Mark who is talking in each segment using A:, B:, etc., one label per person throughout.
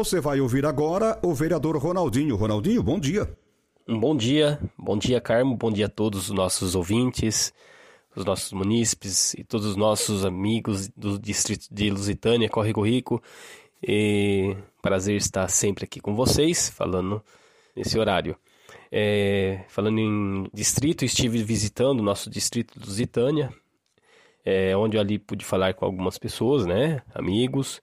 A: Você vai ouvir agora o vereador Ronaldinho. Ronaldinho, bom dia.
B: Bom dia, bom dia Carmo, bom dia a todos os nossos ouvintes, os nossos munícipes e todos os nossos amigos do distrito de Lusitânia, Córrego Rico. E prazer estar sempre aqui com vocês, falando nesse horário. É, falando em distrito, estive visitando o nosso distrito de Lusitânia, é, onde eu ali pude falar com algumas pessoas, né, amigos,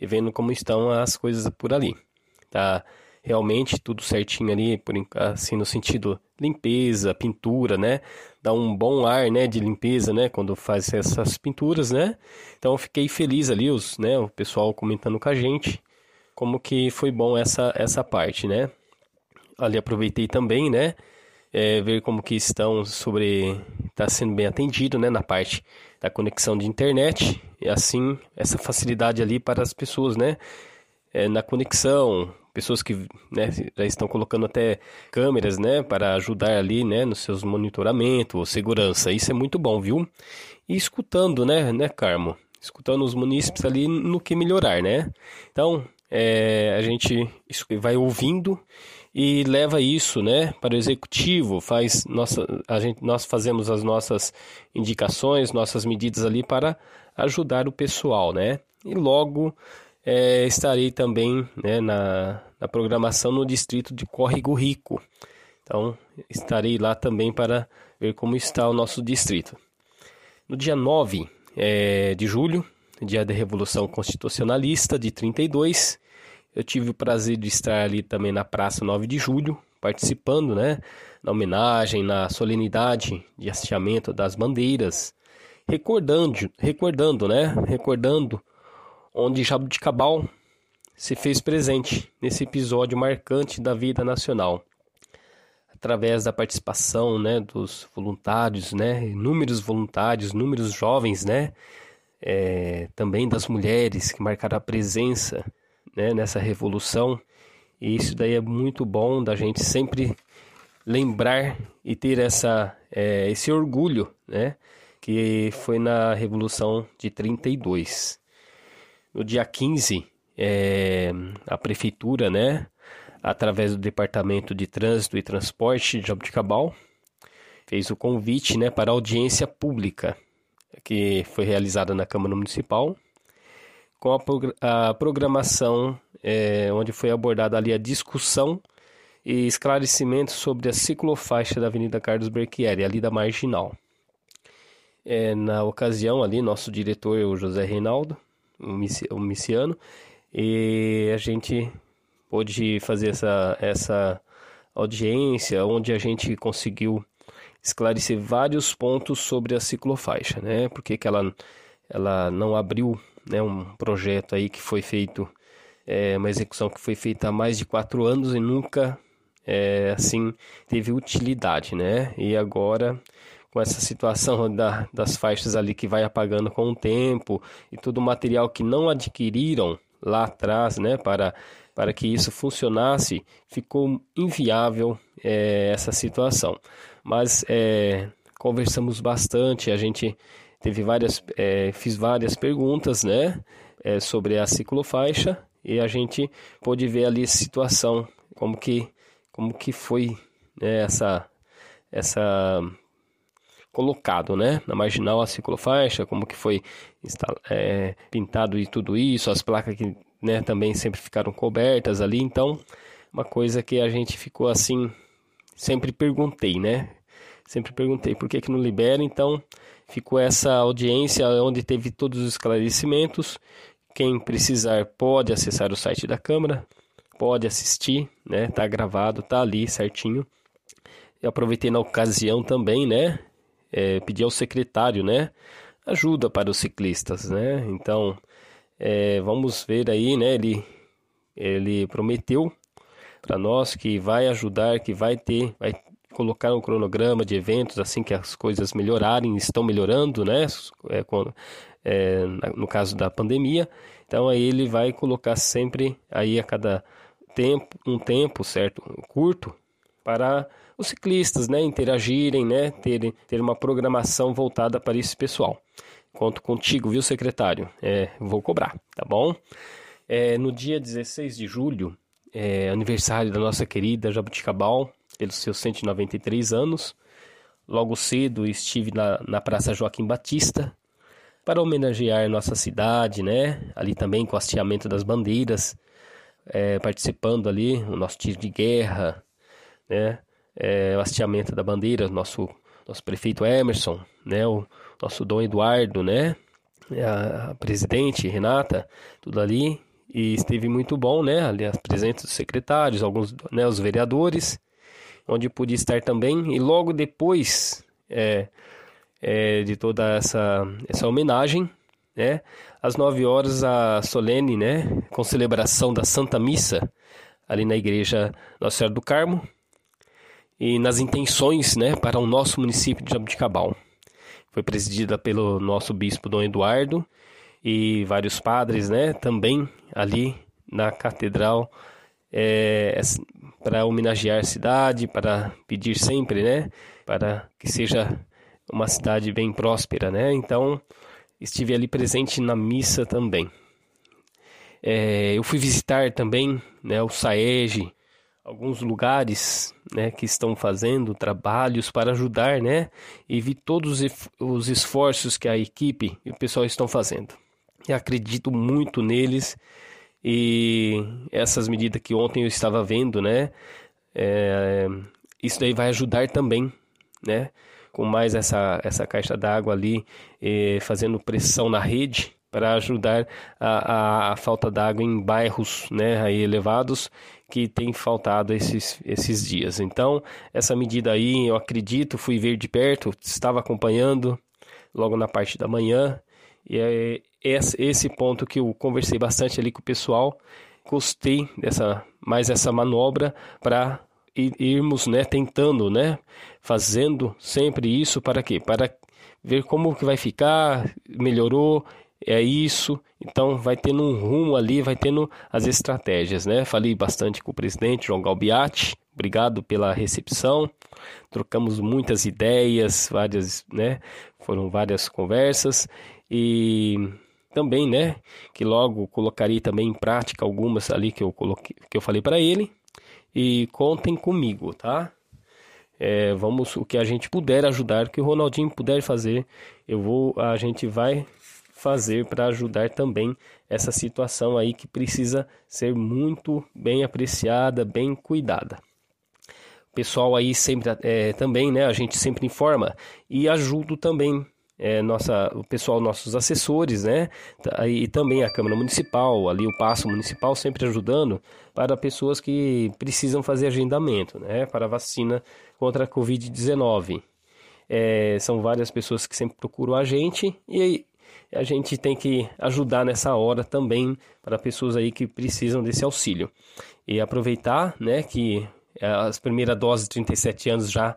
B: e vendo como estão as coisas por ali. Tá realmente tudo certinho ali, por assim no sentido limpeza, pintura, né? Dá um bom ar, né, de limpeza, né, quando faz essas pinturas, né? Então fiquei feliz ali os, né, o pessoal comentando com a gente como que foi bom essa essa parte, né? Ali aproveitei também, né, é, ver como que estão sobre está sendo bem atendido, né, na parte da conexão de internet e assim essa facilidade ali para as pessoas, né, é, na conexão, pessoas que né, já estão colocando até câmeras, né, para ajudar ali, né, nos seus monitoramentos, segurança. Isso é muito bom, viu? E escutando, né, né, Carmo? Escutando os munícipes ali no que melhorar, né? Então, é, a gente vai ouvindo e leva isso, né, para o executivo, faz nossa, a gente, nós fazemos as nossas indicações, nossas medidas ali para ajudar o pessoal, né? E logo é, estarei também né, na, na programação no distrito de Córrego Rico. Então, estarei lá também para ver como está o nosso distrito. No dia 9 é, de julho, dia da Revolução Constitucionalista de 32, eu tive o prazer de estar ali também na Praça 9 de Julho, participando, né, na homenagem, na solenidade de hasteamento das bandeiras, recordando, recordando, né, recordando onde Jabuticabal se fez presente nesse episódio marcante da vida nacional, através da participação, né, dos voluntários, né, inúmeros voluntários, inúmeros jovens, né, é, também das mulheres que marcaram a presença né, nessa revolução. E isso daí é muito bom da gente sempre lembrar e ter essa, é, esse orgulho, né, que foi na Revolução de 32. No dia 15, é, a prefeitura, né, através do Departamento de Trânsito e Transporte de Jabuticabal, fez o convite, né, para audiência pública que foi realizada na Câmara Municipal com a, programação é, onde foi abordada ali a discussão e esclarecimento sobre a ciclofaixa da Avenida Carlos Berchieri, ali da Marginal. É, na ocasião ali, nosso diretor, o José Reinaldo, o Miciano, e a gente pôde fazer essa, essa audiência, onde a gente conseguiu esclarecer vários pontos sobre a ciclofaixa, né? Porque que ela, ela não abriu né, um projeto aí que foi feito, é, uma execução que foi feita há mais de quatro anos e nunca, é, assim, teve utilidade, né? E agora, com essa situação da, das faixas ali que vai apagando com o tempo e todo o material que não adquiriram lá atrás, né, para, para que isso funcionasse, ficou inviável é, essa situação. Mas é, conversamos bastante, a gente teve várias, é, fiz várias perguntas, né, é, sobre a ciclofaixa e a gente pôde ver ali a situação, como que, como que foi né, essa, essa colocado, né, na marginal a ciclofaixa, como que foi é, pintado e tudo isso, as placas que, né, também sempre ficaram cobertas ali, então, uma coisa que a gente ficou assim, sempre perguntei, né, sempre perguntei por que que não libera, então ficou essa audiência onde teve todos os esclarecimentos. Quem precisar pode acessar o site da Câmara, pode assistir, né? Tá gravado, tá ali certinho. Eu aproveitei na ocasião também, né? É, pedi ao secretário, né? Ajuda para os ciclistas, né? Então, é, vamos ver aí, né? Ele ele prometeu para nós que vai ajudar, que vai ter, vai colocar um cronograma de eventos assim que as coisas melhorarem, estão melhorando, né? É, com, é, no caso da pandemia. Então aí ele vai colocar sempre aí a cada tempo, um tempo certo, curto, para os ciclistas, né, interagirem, né, ter, ter uma programação voltada para esse pessoal. Conto contigo, viu, secretário? É, vou cobrar, tá bom? É, no dia 16 de julho, é aniversário da nossa querida Jabuticabal, pelos seus 193 anos. Logo cedo estive na, na Praça Joaquim Batista para homenagear nossa cidade, né? Ali também com o hasteamento das bandeiras, é, participando ali, o nosso tiro de guerra, né? É, o hasteamento da bandeira, nosso, nosso prefeito Emerson, né? O nosso Dom Eduardo, né? A, a presidente Renata, tudo ali. E esteve muito bom, né? Ali as presença dos secretários, alguns, né? Os vereadores, onde pude estar também. E logo depois é, é, de toda essa, essa homenagem, né? Às nove horas, a solene, né? Com celebração da Santa Missa, ali na igreja Nossa Senhora do Carmo, e nas intenções, né? Para o nosso município de Jabuticabal. Foi presidida pelo nosso bispo Dom Eduardo e vários padres, né? Também ali na catedral é, para homenagear a cidade, para pedir sempre, né? Para que seja uma cidade bem próspera, né? Então estive ali presente na missa também. É, eu fui visitar também, né? O Saege, alguns lugares, né? Que estão fazendo trabalhos para ajudar, né? E vi todos os esforços que a equipe e o pessoal estão fazendo. E acredito muito neles e essas medidas que ontem eu estava vendo, né? É, isso daí vai ajudar também, né? Com mais essa, essa caixa d'água ali, fazendo pressão na rede para ajudar a, a, a falta d'água em bairros né, aí elevados que tem faltado esses, esses dias. Então, essa medida aí, eu acredito, fui ver de perto, estava acompanhando logo na parte da manhã, e é esse ponto que eu conversei bastante ali com o pessoal. Gostei dessa mais essa manobra para irmos, né, tentando, né, fazendo sempre isso para quê? Para ver como que vai ficar, melhorou, é isso. Então vai tendo um rumo ali, vai tendo as estratégias, né? Falei bastante com o presidente João Galbiati. Obrigado pela recepção. Trocamos muitas ideias, várias, né? Foram várias conversas e também, né, que logo colocarei também em prática algumas ali que eu coloquei, que eu falei para ele. E contem comigo, tá? É, vamos o que a gente puder ajudar, o que o Ronaldinho puder fazer, eu vou, a gente vai fazer para ajudar também essa situação aí que precisa ser muito bem apreciada, bem cuidada. O pessoal aí sempre é, também, né? A gente sempre informa e ajudo também é, nossa, o pessoal, nossos assessores, né? Tá, e também a Câmara Municipal, ali o Passo Municipal, sempre ajudando para pessoas que precisam fazer agendamento, né? Para vacina contra a Covid-19. É, são várias pessoas que sempre procuram a gente e a gente tem que ajudar nessa hora também para pessoas aí que precisam desse auxílio. E aproveitar, né, que as primeiras doses de 37 anos já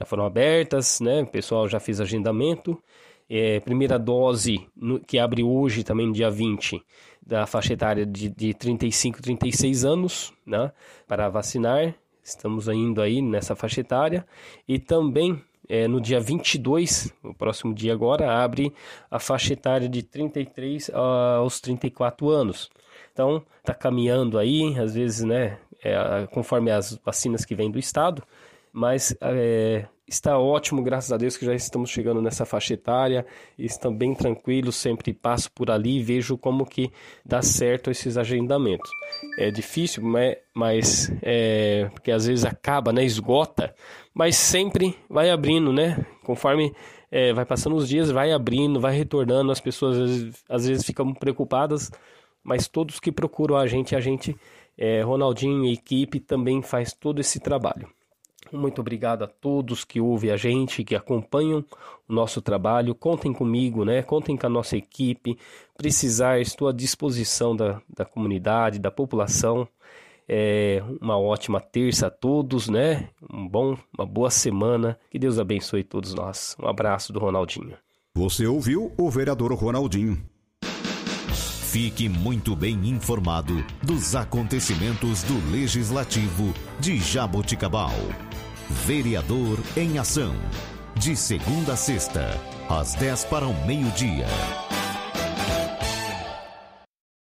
B: já foram abertas, né? O pessoal já fez agendamento. É, primeira dose no, que abre hoje, também no dia 20, da faixa etária de, de 35 36 anos, né? Para vacinar. Estamos indo aí nessa faixa etária. E também é, no dia 22, o próximo dia agora, abre a faixa etária de 33 aos 34 anos. Então, está caminhando aí, às vezes, né, é, conforme as vacinas que vêm do estado, mas é, está ótimo, graças a Deus que já estamos chegando nessa faixa etária, estão bem tranquilos, sempre passo por ali e vejo como que dá certo esses agendamentos. É difícil, mas é, porque às vezes acaba, né, esgota, mas sempre vai abrindo, né, conforme é, vai passando os dias, vai abrindo, vai retornando, as pessoas às vezes, às vezes ficam preocupadas, mas todos que procuram a gente, a gente, é, Ronaldinho e equipe também faz todo esse trabalho. Muito obrigado a todos que ouvem a gente, que acompanham o nosso trabalho. Contem comigo, né? Contem com a nossa equipe. Precisar, estou à disposição da, da comunidade, da população. É, uma ótima terça a todos, né? Um bom, uma boa semana. Que Deus abençoe todos nós. Um abraço do Ronaldinho.
A: Você ouviu o vereador Ronaldinho.
C: Fique muito bem informado dos acontecimentos do Legislativo de Jaboticabal. Vereador em Ação. De segunda a sexta, às 10 para o meio-dia.